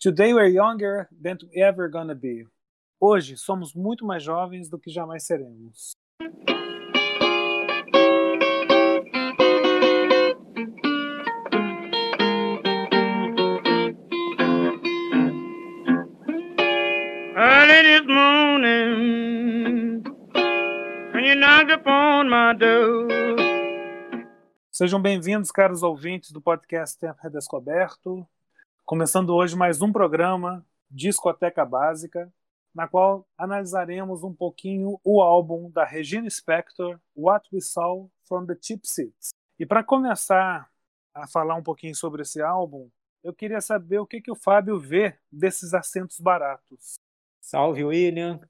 Today we're younger than we're ever gonna be. Hoje somos muito mais jovens do que jamais seremos. Early this morning, when you knocked upon my door. Sejam bem-vindos, caros ouvintes do podcast Tempo Redescoberto. Começando hoje mais um programa Discoteca Básica, na qual analisaremos um pouquinho o álbum da Regina Spector, What We Saw from the Seats. E para começar a falar um pouquinho sobre esse álbum, eu queria saber o que, que o Fábio vê desses assentos baratos. Salve, William.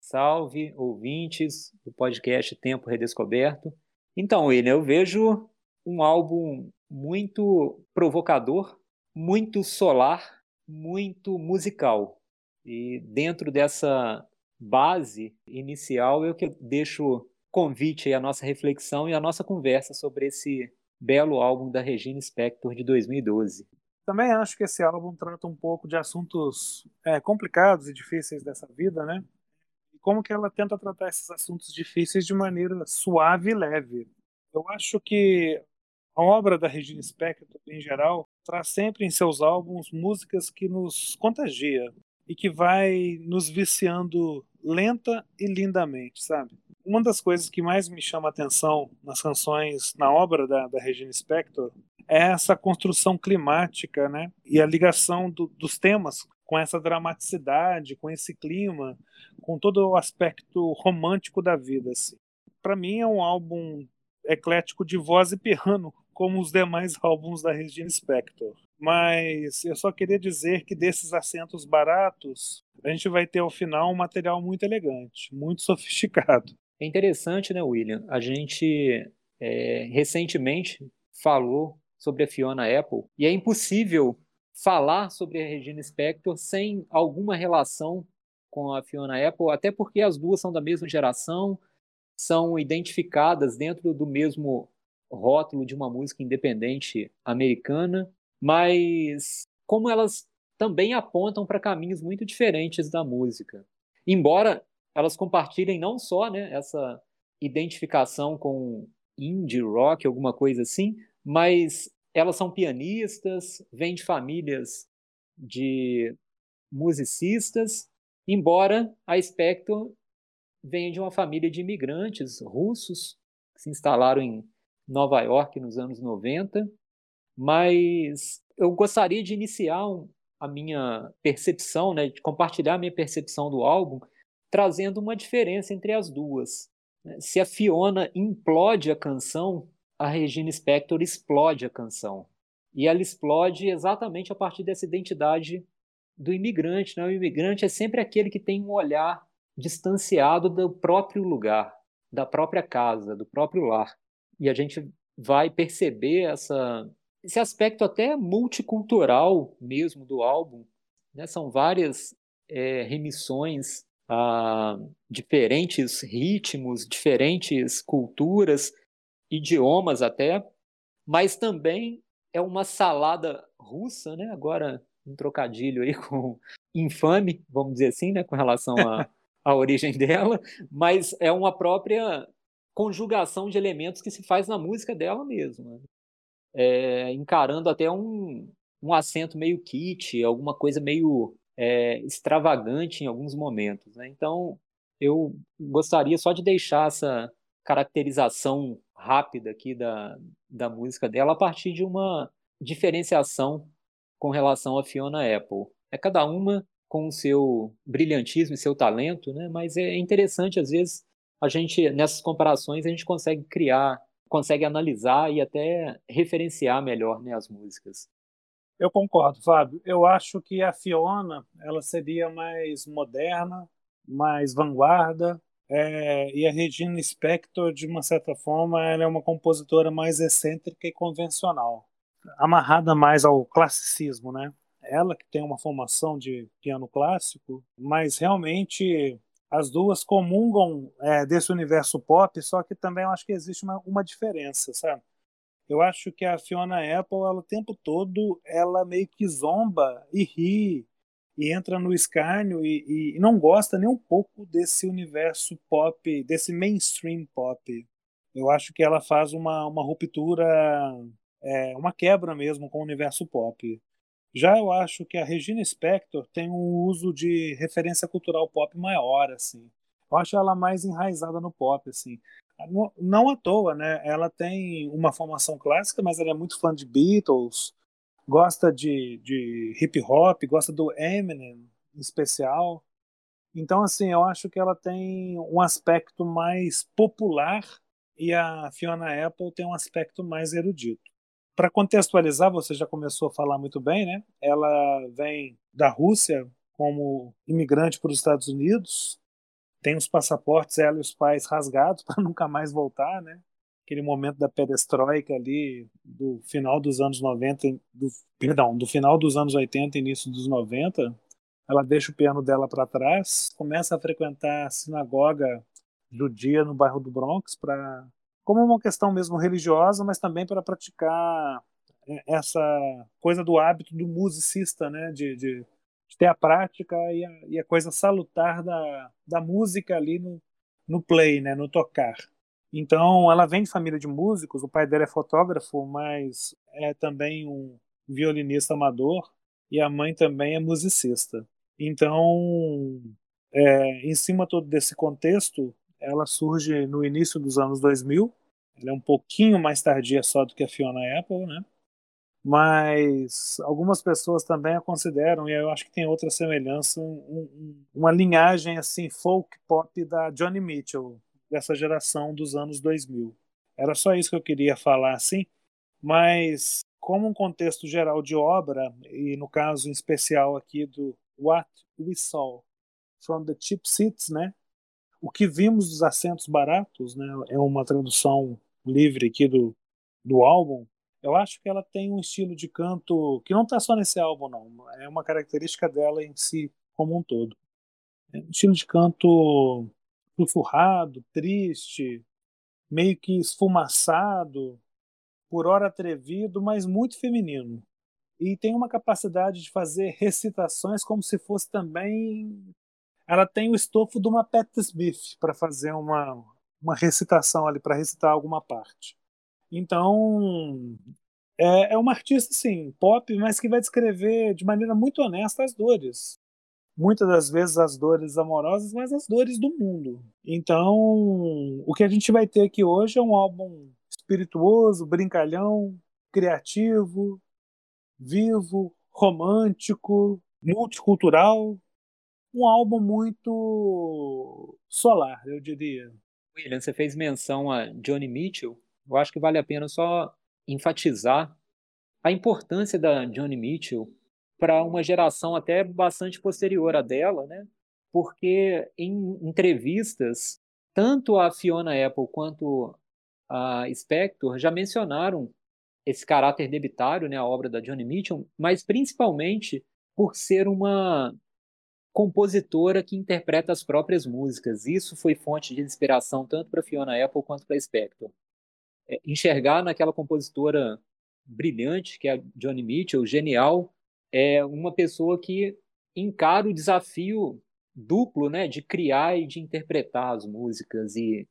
Salve, ouvintes do podcast Tempo Redescoberto. Então, William, eu vejo um álbum muito provocador, muito solar, muito musical. E dentro dessa base inicial, eu que deixo convite à nossa reflexão e à nossa conversa sobre esse belo álbum da Regina Spector de 2012. Também acho que esse álbum trata um pouco de assuntos é, complicados e difíceis dessa vida, né? E como que ela tenta tratar esses assuntos difíceis de maneira suave e leve. Eu acho que a obra da Regina Spector, em geral, traz sempre em seus álbuns músicas que nos contagia e que vai nos viciando lenta e lindamente, sabe? Uma das coisas que mais me chama a atenção nas canções, na obra da, da Regina Spector, é essa construção climática, né? E a ligação do, dos temas com essa dramaticidade, com esse clima, com todo o aspecto romântico da vida. Assim. Para mim é um álbum eclético de voz e piano, como os demais álbuns da Regina Spector. Mas eu só queria dizer que desses assentos baratos, a gente vai ter ao final um material muito elegante, muito sofisticado. É interessante, né, William? A gente é, recentemente falou sobre a Fiona Apple e é impossível falar sobre a Regina Spector sem alguma relação com a Fiona Apple, até porque as duas são da mesma geração, são identificadas dentro do mesmo rótulo de uma música independente americana, mas como elas também apontam para caminhos muito diferentes da música. Embora elas compartilhem não só né, essa identificação com indie rock, alguma coisa assim, mas elas são pianistas, vêm de famílias de musicistas, embora a Spector venha de uma família de imigrantes russos que se instalaram em Nova York nos anos 90, mas eu gostaria de iniciar a minha percepção, né, de compartilhar a minha percepção do álbum, trazendo uma diferença entre as duas. Né. Se a Fiona implode a canção, a Regina Spector explode a canção. E ela explode exatamente a partir dessa identidade do imigrante. Né? O imigrante é sempre aquele que tem um olhar distanciado do próprio lugar, da própria casa, do próprio lar e a gente vai perceber essa, esse aspecto até multicultural mesmo do álbum. Né? São várias é, remissões a diferentes ritmos, diferentes culturas, idiomas até, mas também é uma salada russa, né? Agora um trocadilho aí com infame, vamos dizer assim, né? Com relação à, origem dela, mas é uma própria conjugação de elementos que se faz na música dela mesmo. Né? É, encarando até um, um acento meio kit, alguma coisa meio é, extravagante em alguns momentos. Né? Então, eu gostaria só de deixar essa caracterização rápida aqui da, da música dela a partir de uma diferenciação com relação a Fiona Apple. É cada uma com o seu brilhantismo e seu talento, né? mas é interessante, às vezes, a gente, nessas comparações, a gente consegue criar, consegue analisar e até referenciar melhor né, as músicas. Eu concordo, Fábio. Eu acho que a Fiona ela seria mais moderna, mais vanguarda, é, e a Regina Spector, de uma certa forma, ela é uma compositora mais excêntrica e convencional, amarrada mais ao classicismo, né? Ela que tem uma formação de piano clássico, mas realmente as duas comungam é, desse universo pop, só que também eu acho que existe uma, uma diferença, sabe? Eu acho que a Fiona Apple, ela, o tempo todo, ela meio que zomba e ri e entra no escárnio e, e, não gosta nem um pouco desse universo pop, desse mainstream pop. Eu acho que ela faz uma, uma ruptura, é, uma quebra mesmo com o universo pop. Já eu acho que a Regina Spector tem um uso de referência cultural pop maior, assim. Eu acho ela mais enraizada no pop, assim. Não, não à toa, né? Ela tem uma formação clássica, mas ela é muito fã de Beatles, gosta de, de hip hop, gosta do Eminem em especial. Então, assim, eu acho que ela tem um aspecto mais popular e a Fiona Apple tem um aspecto mais erudito. Para contextualizar, você já começou a falar muito bem, né? Ela vem da Rússia como imigrante para os Estados Unidos, tem os passaportes, ela e os pais rasgados para nunca mais voltar, né? aquele momento da perestroika ali do final dos anos 90, do, perdão, do final dos anos 80 início dos 90, ela deixa o piano dela para trás, começa a frequentar a sinagoga judia no bairro do Bronx para como uma questão mesmo religiosa, mas também para praticar é, essa coisa do hábito do musicista, né, de, de, de ter a prática e a, e a, coisa salutar da, da música ali no, no play, né, no tocar. Então, ela vem de família de músicos, o pai dela é fotógrafo, mas é também um violinista amador, e a mãe também é musicista. Então, é, em cima todo desse contexto, ela surge no início dos anos 2000. Ela é um pouquinho mais tardia só do que a Fiona Apple, né? Mas algumas pessoas também a consideram, e eu acho que tem outra semelhança, um, um, uma linhagem assim folk pop da Johnny Mitchell, dessa geração dos anos 2000. Era só isso que eu queria falar, assim, mas como um contexto geral de obra, e no caso em especial aqui do What We Saw from the Cheap Seats, né? O que vimos dos assentos baratos, né? É uma tradução livre aqui do, do álbum. Eu acho que ela tem um estilo de canto que não está só nesse álbum, não. É uma característica dela em si como um todo. É um estilo de canto sussurrado, triste, meio que esfumaçado, por hora atrevido, mas muito feminino. E tem uma capacidade de fazer recitações como se fosse também. Ela tem o estofo de uma Pat Smith para fazer uma, uma recitação ali, para recitar alguma parte. Então, é, é uma artista, sim, pop, mas que vai descrever de maneira muito honesta as dores muitas das vezes as dores amorosas, mas as dores do mundo. Então, o que a gente vai ter aqui hoje é um álbum espirituoso, brincalhão, criativo, vivo, romântico, multicultural, um álbum muito solar, eu diria. William, você fez menção a Johnny Mitchell. Eu acho que vale a pena só enfatizar a importância da Johnny Mitchell para uma geração até bastante posterior à dela, né? Porque em entrevistas, tanto a Fiona Apple quanto a Spector já mencionaram esse caráter debitário, né, a obra da Johnny Mitchell, mas principalmente por ser uma compositora que interpreta as próprias músicas. Isso foi fonte de inspiração tanto para Fiona Apple quanto para Spector. É, enxergar naquela compositora brilhante que é a Johnny Mitchell, genial, é uma pessoa que encara o desafio duplo, né, de criar e de interpretar as músicas e,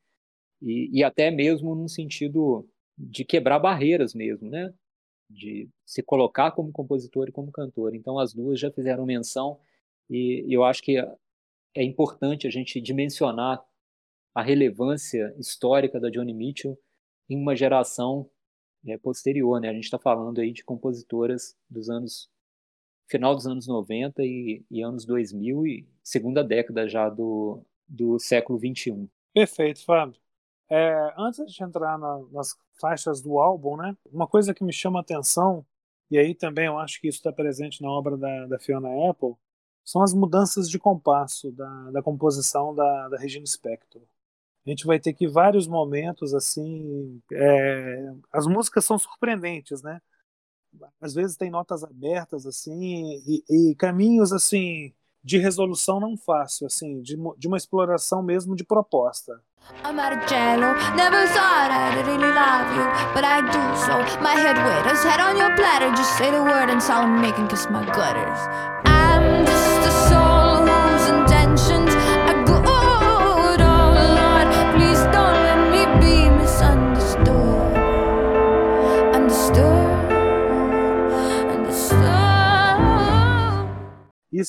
e, e até mesmo no sentido de quebrar barreiras mesmo, né, de se colocar como compositor e como cantor. Então as duas já fizeram menção e, eu acho que é importante a gente dimensionar a relevância histórica da Johnny Mitchell em uma geração é, posterior, né? A gente está falando aí de compositoras dos anos final dos anos 90 e, e anos 2000 e segunda década já do, do século 21. Perfeito, Fábio. É, antes de entrar na, nas faixas do álbum, né, uma coisa que me chama a atenção, e aí também eu acho que isso está presente na obra da, da, Fiona Apple, são as mudanças de compasso da, da composição da, da Regina Spector. A gente vai ter que vários momentos assim, é, as músicas são surpreendentes, né? às vezes tem notas abertas assim e, e caminhos assim de resolução não fácil, assim, de, de uma exploração mesmo de proposta. Jello, never thought I'd really love you, but I do so. My head waiters, head on your platter, just say the word and make and kiss my gutters.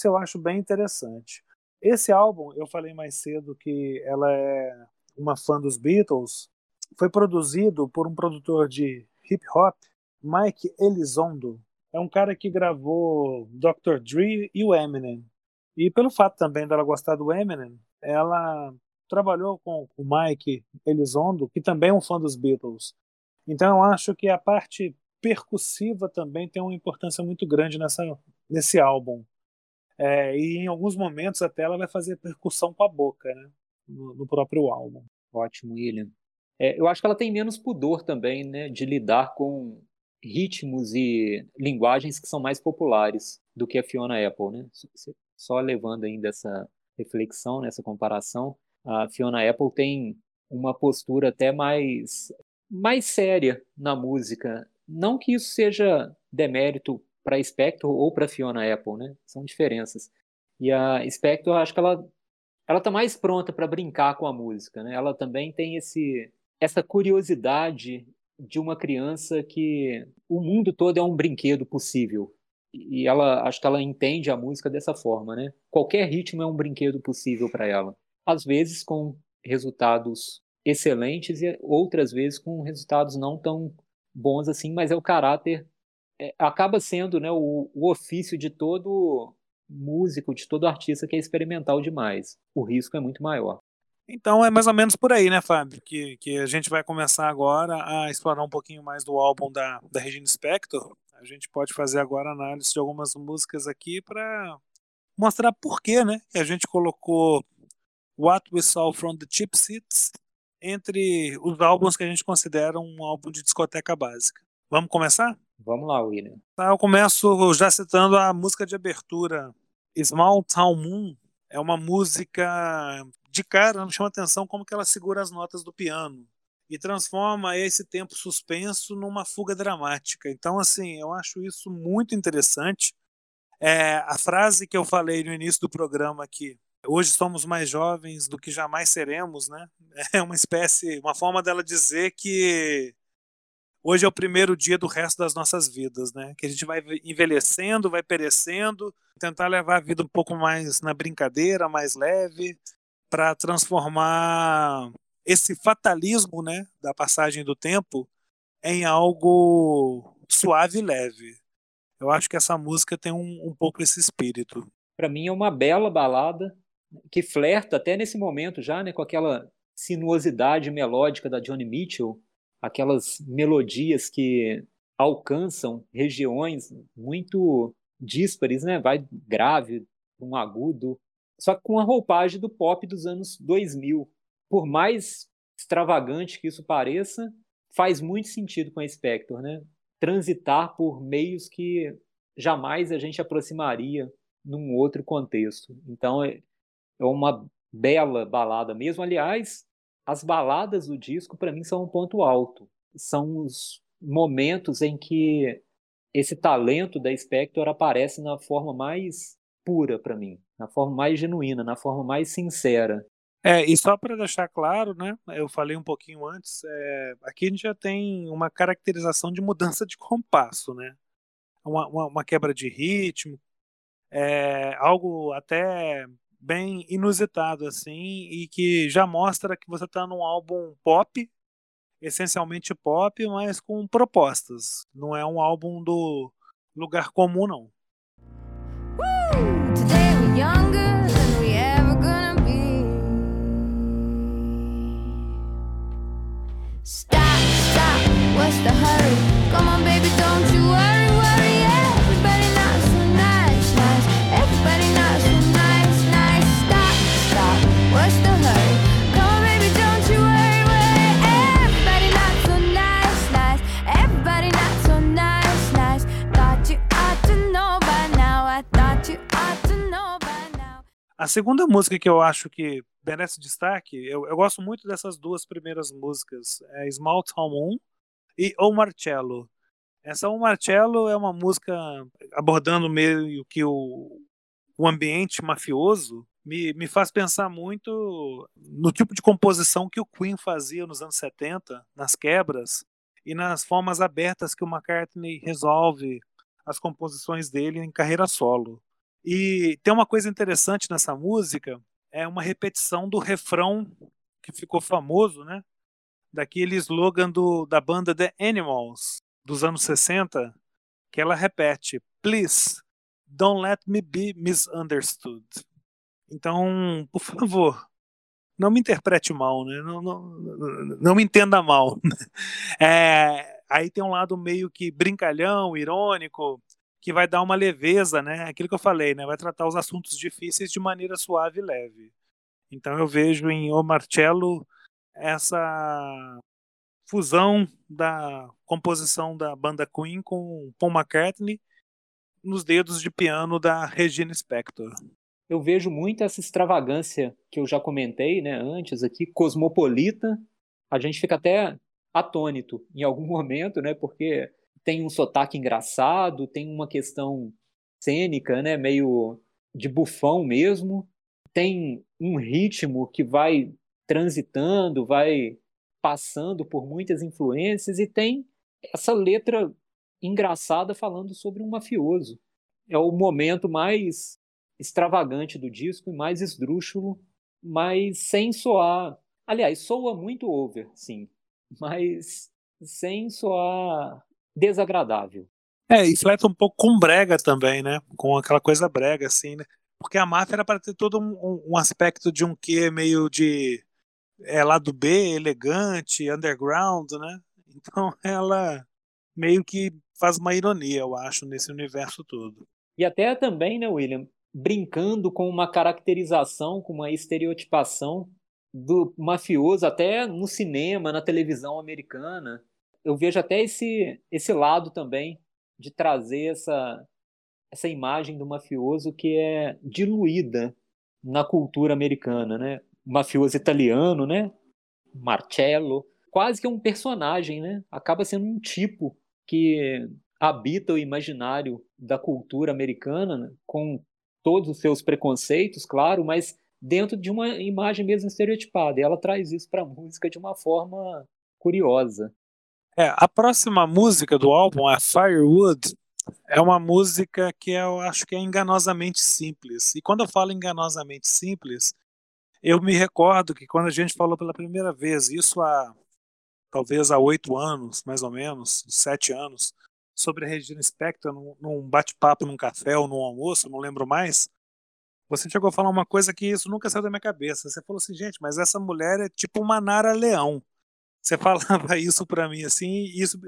Isso eu acho bem interessante. Esse álbum, eu falei mais cedo que ela é uma fã dos Beatles, foi produzido por um produtor de hip hop, Mike Elizondo. É um cara que gravou Dr. Dre e o Eminem. E pelo fato também dela gostar do Eminem, ela trabalhou com o Mike Elizondo, que também é um fã dos Beatles. Então eu acho que a parte percussiva também tem uma importância muito grande nessa, nesse álbum. É, e em alguns momentos até ela vai fazer percussão com a boca, né? no, no próprio álbum. Ótimo, William. É, eu acho que ela tem menos pudor também, né, de lidar com ritmos e linguagens que são mais populares do que a Fiona Apple, né? Só levando ainda essa reflexão, nessa né, comparação, a Fiona Apple tem uma postura até mais mais séria na música. Não que isso seja demérito para Spector ou para Fiona Apple, né? São diferenças. E a Spector, acho que ela ela está mais pronta para brincar com a música, né? Ela também tem esse essa curiosidade de uma criança que o mundo todo é um brinquedo possível. E ela acho que ela entende a música dessa forma, né? Qualquer ritmo é um brinquedo possível para ela. Às vezes com resultados excelentes e outras vezes com resultados não tão bons assim, mas é o caráter é, acaba sendo, né, o, o ofício de todo músico, de todo artista que é experimental demais. O risco é muito maior. Então é mais ou menos por aí, né, Fábio? Que, que a gente vai começar agora a explorar um pouquinho mais do álbum da, da Regina Spector. A gente pode fazer agora análise de algumas músicas aqui para mostrar por que, né, que a gente colocou What We Saw from the Cheap Seats entre os álbuns que a gente considera um álbum de discoteca básica. Vamos começar? Vamos lá, William. Tá, eu começo já citando a música de abertura. Small Town Moon é uma música de cara, me chama atenção como que ela segura as notas do piano e transforma esse tempo suspenso numa fuga dramática. Então, assim, eu acho isso muito interessante. É, a frase que eu falei no início do programa aqui, hoje somos mais jovens do que jamais seremos, né? É uma espécie, uma forma dela dizer que hoje é o primeiro dia do resto das nossas vidas, né? Que a gente vai envelhecendo, vai perecendo, tentar levar a vida um pouco mais na brincadeira, mais leve, para transformar esse fatalismo, né, da passagem do tempo em algo suave e leve. Eu acho que essa música tem um, um pouco esse espírito. Para mim é uma bela balada que flerta até nesse momento já, né, com aquela sinuosidade melódica da Johnny Mitchell, aquelas melodias que alcançam regiões muito díspares, né? Vai grave, um agudo, só que com a roupagem do pop dos anos 2000. Por mais extravagante que isso pareça, faz muito sentido com a Spector, né? Transitar por meios que jamais a gente aproximaria num outro contexto. Então é, é uma bela balada mesmo. Aliás, as baladas do disco, para mim, são um ponto alto. São os momentos em que esse talento da Spector aparece na forma mais pura para mim, na forma mais genuína, na forma mais sincera. É, e só para deixar claro, né, eu falei um pouquinho antes, é, aqui a gente já tem uma caracterização de mudança de compasso, né? Uma, uma, uma quebra de ritmo, é, algo até bem inusitado assim e que já mostra que você está num álbum pop, essencialmente pop, mas com propostas. Não é um álbum do lugar comum não. Stop, stop, what's the hurry? Come on, baby, don't you segunda música que eu acho que merece destaque, eu, eu gosto muito dessas duas primeiras músicas, é Small Town Moon e O Marcello. Essa O Marcello é uma música abordando meio que o, o ambiente mafioso, me, me faz pensar muito no tipo de composição que o Queen fazia nos anos 70, nas quebras, e nas formas abertas que o McCartney resolve as composições dele em carreira solo. E tem uma coisa interessante nessa música, é uma repetição do refrão que ficou famoso, né? Daquele slogan do, da banda The Animals dos anos 60, que ela repete: Please, don't let me be misunderstood. Então, por favor, não me interprete mal, né? Não, não, não me entenda mal. É, aí tem um lado meio que brincalhão, irônico, que vai dar uma leveza, né? Aquilo que eu falei, né? Vai tratar os assuntos difíceis de maneira suave e leve. Então eu vejo em O Marcello essa fusão da composição da banda Queen com Paul McCartney nos dedos de piano da Regina Spector. Eu vejo muito essa extravagância que eu já comentei, né, antes aqui, cosmopolita. A gente fica até atônito em algum momento, né, porque tem um sotaque engraçado, tem uma questão cênica, né, meio de bufão mesmo, tem um ritmo que vai transitando, vai passando por muitas influências e tem essa letra engraçada falando sobre um mafioso. É o momento mais extravagante do disco e mais esdrúxulo, mas sem soar. Aliás, soa muito over, sim, mas sem soar desagradável. É, e fleta um pouco com brega também, né? Com aquela coisa brega, assim, né? Porque a máfia era para ter todo um, um, aspecto de um quê meio de é, lado B, elegante, underground, né? Então ela meio que faz uma ironia, eu acho, nesse universo todo. E até também, né, William, brincando com uma caracterização, com uma estereotipação do mafioso, até no cinema, na televisão americana eu vejo até esse, esse lado também de trazer essa, essa imagem do mafioso que é diluída na cultura americana, né? O mafioso italiano, né? Marcello, quase que é um personagem, né? Acaba sendo um tipo que habita o imaginário da cultura americana, né? com todos os seus preconceitos, claro, mas dentro de uma imagem mesmo estereotipada. E ela traz isso para a música de uma forma curiosa. É, a próxima música do álbum, a Firewood, é uma música que eu acho que é enganosamente simples. E quando eu falo enganosamente simples, eu me recordo que quando a gente falou pela primeira vez, isso há talvez há oito anos, mais ou menos, sete anos, sobre a Regina Spector, num bate-papo num café ou num almoço, não lembro mais, você chegou a falar uma coisa que isso nunca saiu da minha cabeça. Você falou assim, gente, mas essa mulher é tipo uma Nara Leão. Você falava isso para mim assim, isso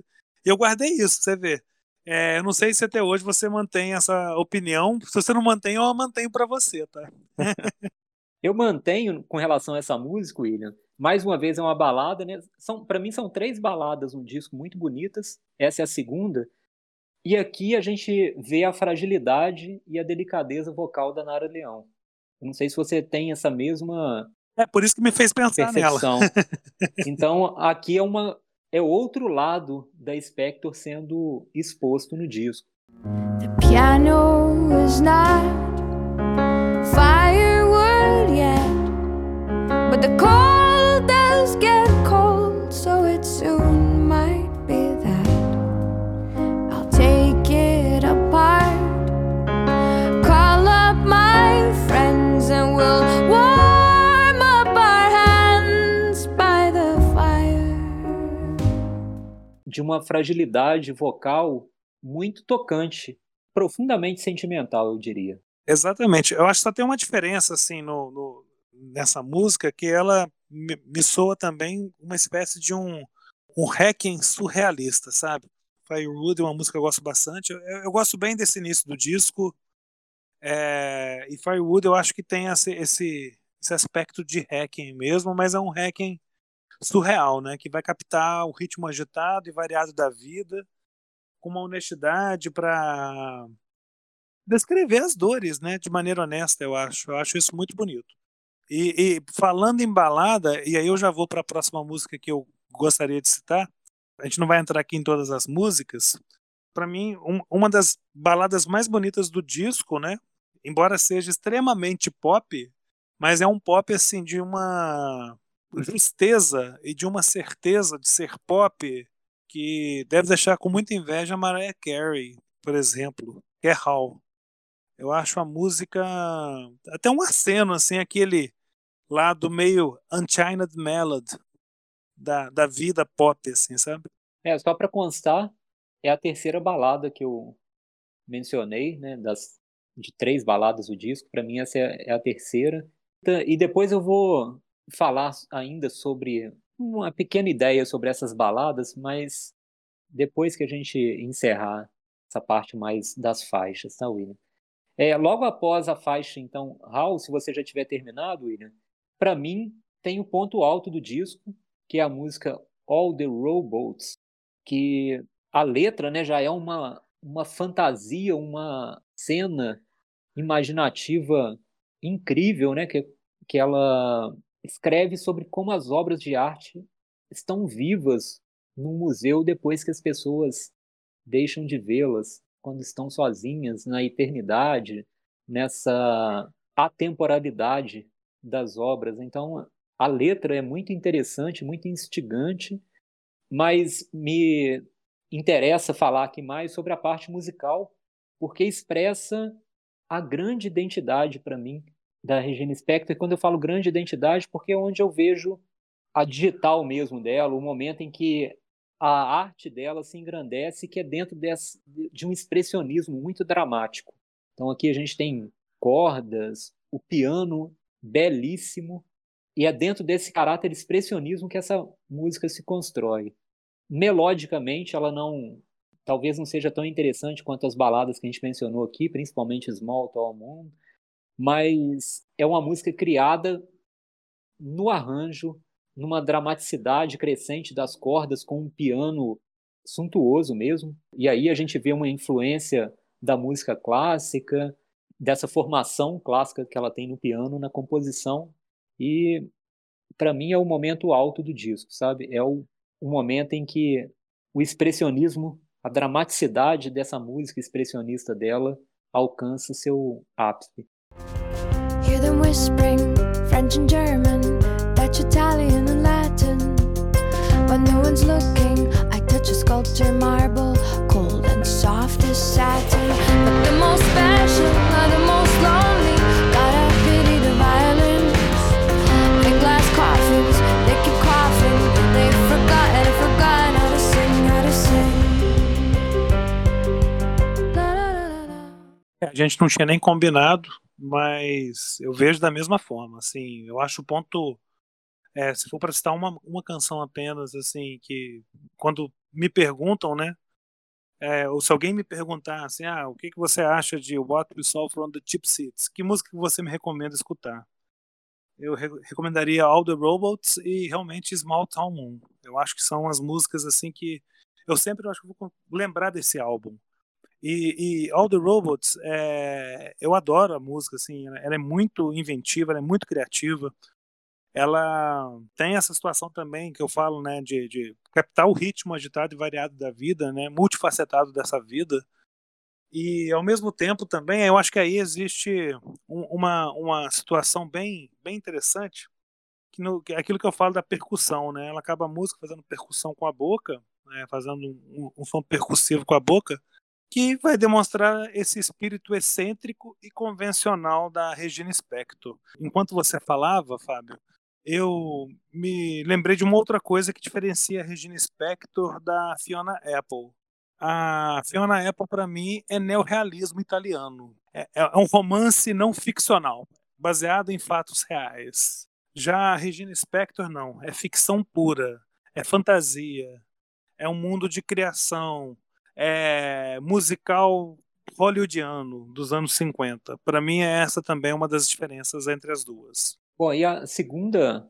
eu guardei isso, você vê. É, eu não sei se até hoje você mantém essa opinião. Se você não mantém, eu mantenho para você, tá? eu mantenho com relação a essa música, William. Mais uma vez é uma balada, né? São, para mim são três baladas um disco muito bonitas. Essa é a segunda. E aqui a gente vê a fragilidade e a delicadeza vocal da Nara Leão. Não sei se você tem essa mesma é por isso que me fez pensar percepção. nela. então, aqui é uma é outro lado da Spector sendo exposto no disco. The piano is not firewood yet, but the cold de uma fragilidade vocal muito tocante, profundamente sentimental, eu diria. Exatamente. Eu acho que só tem uma diferença assim no, no nessa música que ela me, me, soa também uma espécie de um um hacking surrealista, sabe? Firewood é uma música que eu gosto bastante. Eu, eu gosto bem desse início do disco. É, e Firewood eu acho que tem esse, esse, esse aspecto de hacking mesmo, mas é um hacking surreal, né? Que vai captar o ritmo agitado e variado da vida com uma honestidade para descrever as dores, né, de maneira honesta, eu acho. Eu acho isso muito bonito. E, e falando em balada, e aí eu já vou para a próxima música que eu gostaria de citar. A gente não vai entrar aqui em todas as músicas. Para mim, um, uma das baladas mais bonitas do disco, né? Embora seja extremamente pop, mas é um pop assim de uma justeza e de uma certeza de ser pop que deve deixar com muita inveja a Mariah Carey, por exemplo, que é Hall. Eu acho a música até um aceno, assim, aquele lado meio Unchained Melody da, da vida pop, assim, sabe? É, só para constar, é a terceira balada que eu mencionei, né, das de três baladas do disco, para mim essa é, é a terceira. E depois eu vou falar ainda sobre uma pequena ideia sobre essas baladas, mas depois que a gente encerrar essa parte mais das faixas, tá, William? É, logo após a faixa, então, How, se você já tiver terminado, William, para mim tem o ponto alto do disco, que é a música All the Rowboats, que a letra né, já é uma, uma fantasia, uma cena imaginativa incrível, né, que, que ela escreve sobre como as obras de arte estão vivas no museu depois que as pessoas deixam de vê-las, quando estão sozinhas na eternidade, nessa atemporalidade das obras. Então, a letra é muito interessante, muito instigante, mas me interessa falar aqui mais sobre a parte musical, porque expressa a grande identidade para mim da Regina Spector. Quando eu falo grande identidade, porque é onde eu vejo a digital mesmo dela, o momento em que a arte dela se engrandece, que é dentro desse, de um expressionismo muito dramático. Então aqui a gente tem cordas, o piano belíssimo, e é dentro desse caráter expressionismo que essa música se constrói. Melodicamente, ela não, talvez não seja tão interessante quanto as baladas que a gente mencionou aqui, principalmente Small Tall Moon, mas é uma música criada no arranjo, numa dramaticidade crescente das cordas, com um piano suntuoso mesmo. E aí a gente vê uma influência da música clássica, dessa formação clássica que ela tem no piano, na composição. E para mim é o momento alto do disco, sabe? É o, o momento em que o expressionismo, a dramaticidade dessa música expressionista dela alcança seu ápice. Them whispering French and German, Dutch, Italian and Latin. When no one's looking, I touch a sculpture marble, cold and soft as satin. But the most special are the most lonely. Pity the violins and glass coffins. They keep coughing. To sing, how to sing. A gente não tinha nem combinado, mas eu vejo da mesma forma, assim, eu acho o ponto é, se for para citar uma, uma canção apenas, assim, que quando me perguntam, né, é, ou se alguém me perguntar assim, ah, o que, que você acha de What We Saw From The Cheap Seats, que música que você me recomenda escutar? Eu re recomendaria All The Robots e realmente Small Town Moon. Eu acho que são as músicas assim que eu sempre acho que vou lembrar desse álbum. E, e All the Robots, é, eu adoro a música, assim, ela é muito inventiva, ela é muito criativa. Ela tem essa situação também que eu falo, né, de, de captar o ritmo agitado e variado da vida, né, multifacetado dessa vida. E ao mesmo tempo também, eu acho que aí existe um, uma, uma situação bem, bem interessante, que no, aquilo que eu falo da percussão, né? Ela acaba a música fazendo percussão com a boca, né, fazendo um, um som percussivo com a boca, que vai demonstrar esse espírito excêntrico e convencional da Regina Spector. Enquanto você falava, Fábio, eu me lembrei de uma outra coisa que diferencia a Regina Spector da Fiona Apple. A Fiona Apple, para mim, é neorrealismo italiano. É, é um romance não ficcional, baseado em fatos reais. Já a Regina Spector, não. É ficção pura, é fantasia, é um mundo de criação, é, musical hollywoodiano dos anos 50. Para mim, é essa também uma das diferenças entre as duas. Bom, e a segunda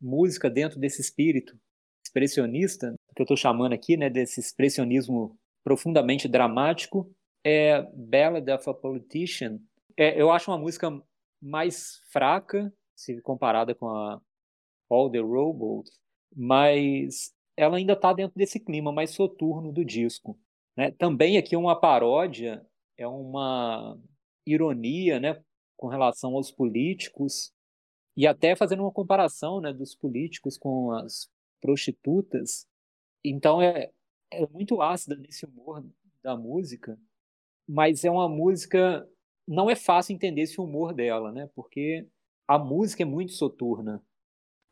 música dentro desse espírito expressionista, que eu estou chamando aqui, né, desse expressionismo profundamente dramático, é Ballad of a Politician. É, eu acho uma música mais fraca, se comparada com a All the Robots, mas ela ainda está dentro desse clima mais soturno do disco. Né? Também aqui uma paródia, é uma ironia né, com relação aos políticos, e até fazendo uma comparação né, dos políticos com as prostitutas. Então é, é muito ácida nesse humor da música, mas é uma música. Não é fácil entender esse humor dela, né? Porque a música é muito soturna,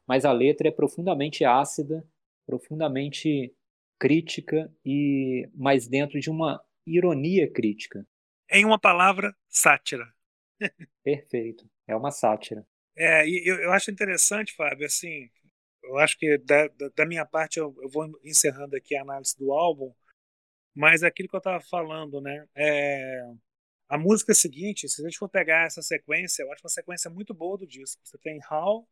mas a letra é profundamente ácida, profundamente crítica e mais dentro de uma ironia crítica. Em uma palavra, sátira. Perfeito. É uma sátira. É, eu, eu acho interessante, Fábio, assim, eu acho que da, da, da minha parte eu, eu, vou encerrando aqui a análise do álbum, mas aquilo que eu estava falando, né? É, a música seguinte, se a gente for pegar essa sequência, eu acho uma sequência muito boa do disco. Você tem How,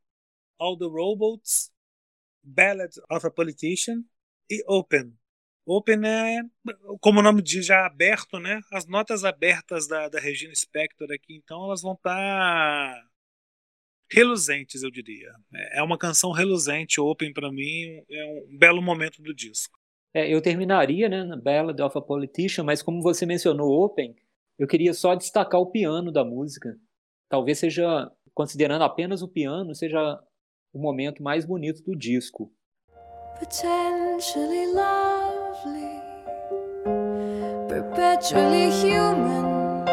All the Robots, Ballad of a Politician e Open. Open é, como o nome diz, já aberto, né? As notas abertas da, da Regina Spector aqui, então elas vão estar tá reluzentes, eu diria. É uma canção reluzente, Open para mim é um belo momento do disco. É, eu terminaria, né, na Ballad of a Politician, mas como você mencionou Open, eu queria só destacar o piano da música. Talvez seja, considerando apenas o piano, seja o momento mais bonito do disco. Potentially lovely, perpetually human,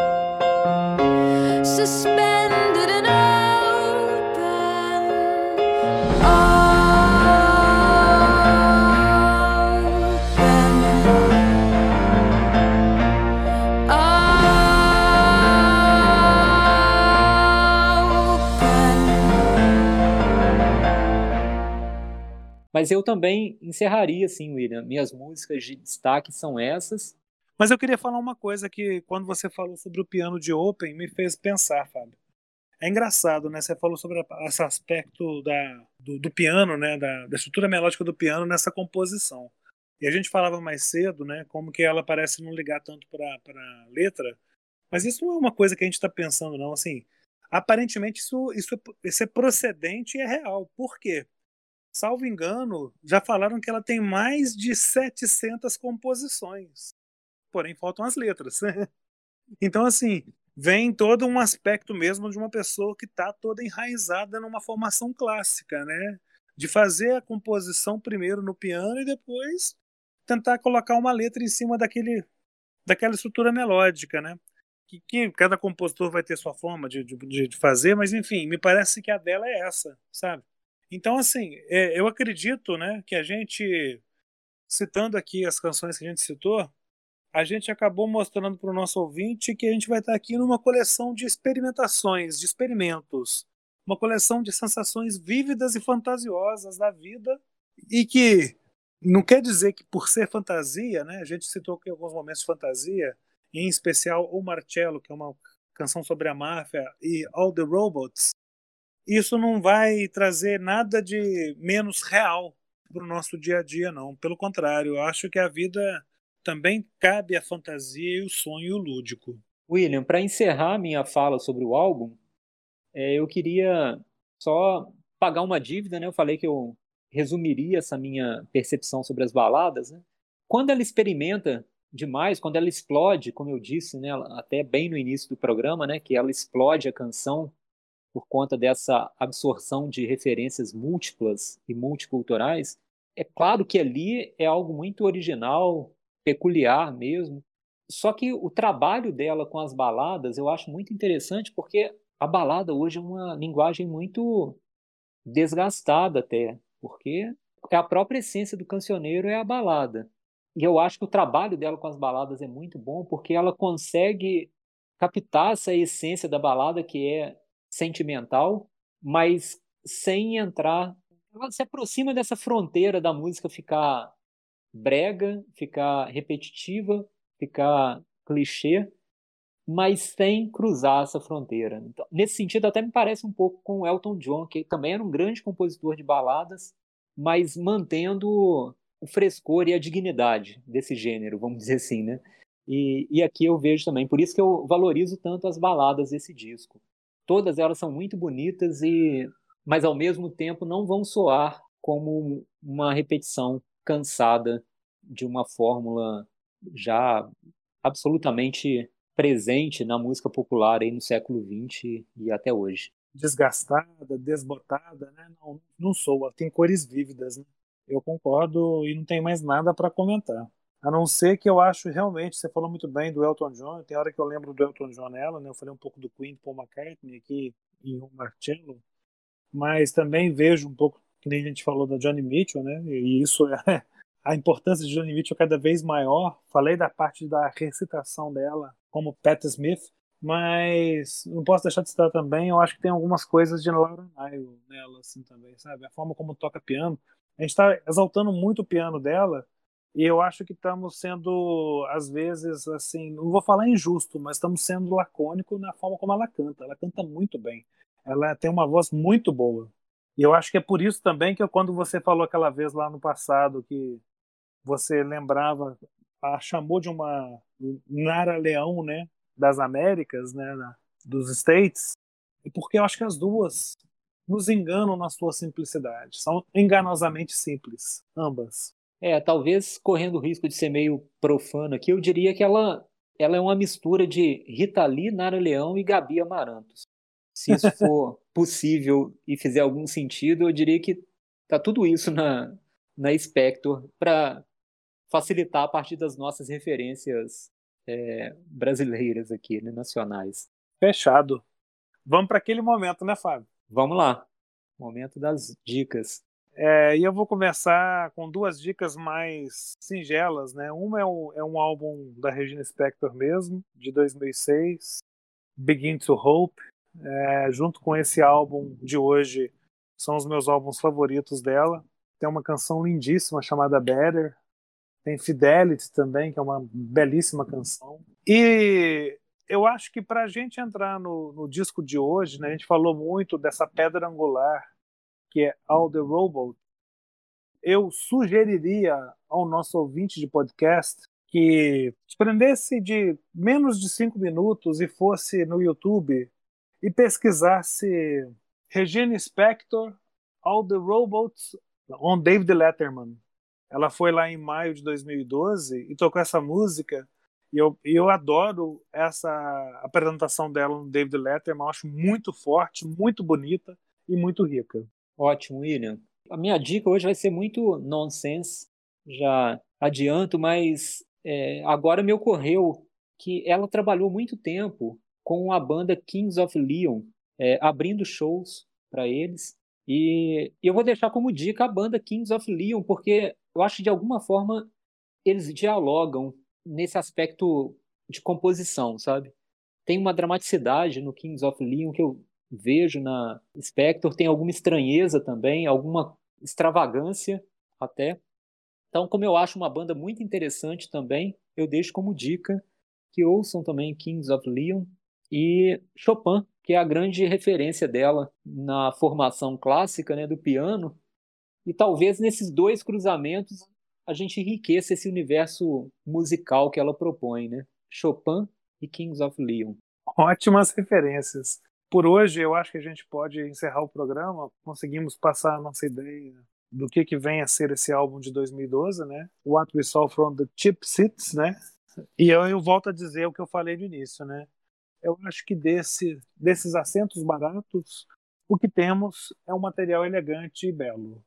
suspended Mas eu também encerraria, assim, William. Minhas músicas de destaque são essas. Mas eu queria falar uma coisa que, quando você falou sobre o piano de Open, me fez pensar, Fábio. É engraçado, né? Você falou sobre esse aspecto da, do, do piano, né? Da, da, estrutura melódica do piano nessa composição. E a gente falava mais cedo, né? Como que ela parece não ligar tanto para a letra. Mas isso não é uma coisa que a gente está pensando, não. Assim, aparentemente isso, isso, isso é procedente e é real. Por quê? Salvo engano, já falaram que ela tem mais de 700 composições. Porém, faltam as letras. então, assim, vem todo um aspecto mesmo de uma pessoa que está toda enraizada numa formação clássica, né? De fazer a composição primeiro no piano e depois tentar colocar uma letra em cima daquele, daquela estrutura melódica, né? Que, que cada compositor vai ter sua forma de, de, de fazer, mas enfim, me parece que a dela é essa, sabe? Então, assim, é, eu acredito né, que a gente, citando aqui as canções que a gente citou, a gente acabou mostrando para o nosso ouvinte que a gente vai estar aqui numa coleção de experimentações, de experimentos, uma coleção de sensações vívidas e fantasiosas da vida. E que não quer dizer que por ser fantasia, né, a gente citou aqui alguns momentos de fantasia, em especial o Marcello, que é uma canção sobre a máfia, e All the Robots, isso não vai trazer nada de menos real para o nosso dia a dia, não. Pelo contrário, eu acho que a vida também cabe a fantasia e o sonho lúdico. William, para encerrar minha fala sobre o álbum, é, eu queria só pagar uma dívida, né? Eu falei que eu resumiria essa minha percepção sobre as baladas. Né? Quando ela experimenta demais, quando ela explode, como eu disse, né, até bem no início do programa, né, que ela explode a canção por conta dessa absorção de referências múltiplas e multiculturais, é claro que ali é algo muito original, peculiar mesmo. Só que o trabalho dela com as baladas eu acho muito interessante porque a balada hoje é uma linguagem muito desgastada até, porque é a própria essência do cancioneiro é a balada. E eu acho que o trabalho dela com as baladas é muito bom porque ela consegue captar essa essência da balada que é sentimental, mas sem entrar. Ela se aproxima dessa fronteira da música ficar brega, ficar repetitiva, ficar clichê, mas sem cruzar essa fronteira. Então, nesse sentido, até me parece um pouco com Elton John, que também era um grande compositor de baladas, mas mantendo o frescor e a dignidade desse gênero, vamos dizer assim, né? E, e aqui eu vejo também, por isso que eu valorizo tanto as baladas desse disco. Todas elas são muito bonitas e mas ao mesmo tempo não vão soar como uma repetição cansada de uma fórmula já absolutamente presente na música popular aí no século XX e até hoje. Desgastada, desbotada, né? Não, não soa, tem cores vívidas, né? Eu concordo e não tem mais nada para comentar. A não ser que eu acho realmente, você falou muito bem do Elton John, tem hora que eu lembro do Elton John nela, né? Eu falei um pouco do Queen, Paul McCartney aqui em um Marcello, mas também vejo um pouco, que nem a gente falou da Johnny Mitchell, né? E isso é a importância de Johnny Mitchell cada vez maior. Falei da parte da recitação dela, como Pat Smith, mas não posso deixar de citar também, eu acho que tem algumas coisas de Laura Nyro nela, assim, também, sabe? A forma como toca piano. A gente está exaltando muito o piano dela, e eu acho que estamos sendo, às vezes, assim, não vou falar injusto, mas estamos sendo lacônico na forma como ela canta. Ela canta muito bem. Ela tem uma voz muito boa. E eu acho que é por isso também que eu, quando você falou aquela vez lá no passado que você lembrava, a chamou de uma Nara Leão, né, das Américas, né, dos States, porque eu acho que as duas nos enganam na sua simplicidade, são enganosamente simples, ambas. É, talvez correndo o risco de ser meio profano aqui, eu diria que ela, ela é uma mistura de Rita Lee, Nara Leão e Gabi Amarantos. Se isso for possível e fizer algum sentido, eu diria que tá tudo isso na, na Spector para facilitar a partir das nossas referências é, brasileiras aqui, né, nacionais. Fechado. Vamos para aquele momento, né, Fábio? Vamos lá. Momento das dicas. É, e eu vou começar com duas dicas mais singelas, né? Uma é, o, é um álbum da Regina Spector mesmo, de 2006, Begin to Hope. É, junto com esse álbum de hoje, são os meus álbuns favoritos dela. Tem uma canção lindíssima chamada Better, tem Fidelity também, que é uma belíssima canção. E eu acho que para a gente entrar no, no, disco de hoje, né, a gente falou muito dessa pedra angular, que é All the Robot. Eu sugeriria ao nosso ouvinte de podcast que desprendesse de menos de cinco minutos e fosse no YouTube e pesquisasse Regina Spector, All the Robots on David Letterman. Ela foi lá em maio de 2012 e tocou essa música. E eu, eu adoro essa apresentação dela no David Letterman. Eu acho muito forte, muito bonita e muito rica. Ótimo, William. A minha dica hoje vai ser muito nonsense, já adianto, mas é, agora me ocorreu que ela trabalhou muito tempo com a banda Kings of Leon, é, abrindo shows para eles. E eu vou deixar como dica a banda Kings of Leon, porque eu acho que de alguma forma eles dialogam nesse aspecto de composição, sabe? Tem uma dramaticidade no Kings of Leon que eu vejo na Spector, tem alguma estranheza também, alguma extravagância até. Então, como eu acho uma banda muito interessante também, eu deixo como dica que ouçam também Kings of Leon e Chopin, que é a grande referência dela na formação clássica né, do piano, e talvez nesses dois cruzamentos a gente enriqueça esse universo musical que ela propõe, né? Chopin e Kings of Leon. Ótimas referências. Por hoje, eu acho que a gente pode encerrar o programa. Conseguimos passar a nossa ideia do que, que vem a ser esse álbum de 2012, né? What We Saw From The Cheap Seats, né? E eu, eu volto a dizer o que eu falei no início, né? Eu acho que desse, desses assentos baratos, o que temos é um material elegante e belo.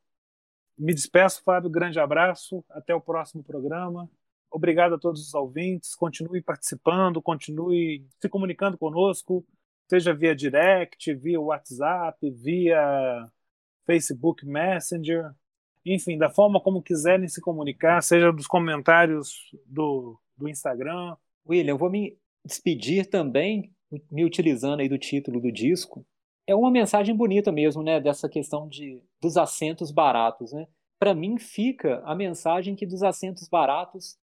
Me despeço, Fábio. Grande abraço. Até o próximo programa. Obrigado a todos os ouvintes. Continue participando, continue se comunicando conosco, seja via direct, via WhatsApp, via Facebook Messenger, enfim, da forma como quiserem se comunicar, seja dos comentários do, do Instagram. William, eu vou me despedir também, me utilizando aí do título do disco, é uma mensagem bonita mesmo, né, dessa questão de dos assentos baratos, né? Para mim fica a mensagem que dos assentos baratos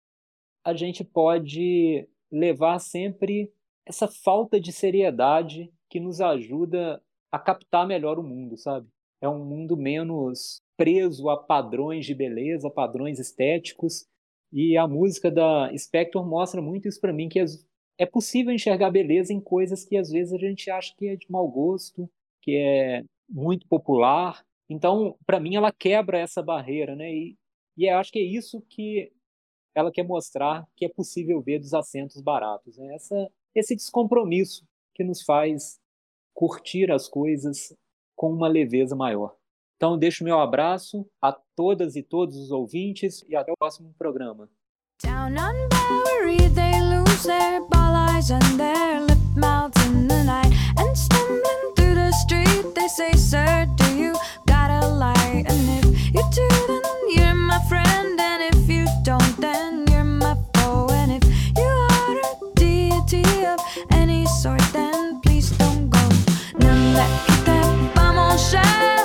a gente pode levar sempre essa falta de seriedade que nos ajuda a captar melhor o mundo, sabe? É um mundo menos preso a padrões de beleza, padrões estéticos E a música da Spector mostra muito isso para mim, que é possível enxergar beleza em coisas que às vezes a gente acha que é de mau gosto, que é muito popular. Então, para mim, ela quebra essa barreira, né? E, e acho que é isso que ela quer mostrar que é possível ver dos assentos baratos. Né? Essa, esse descompromisso que nos faz curtir as coisas com uma leveza maior. Então, deixo meu abraço a todas e todos os ouvintes e até o próximo programa. Down on Bowery, they lose their ball eyes and their lip mouths in the night. And stumbling through the street, they say, Sir, do you got a light? And if you do, sorry then, please don't go. Nanda kita vamos ya.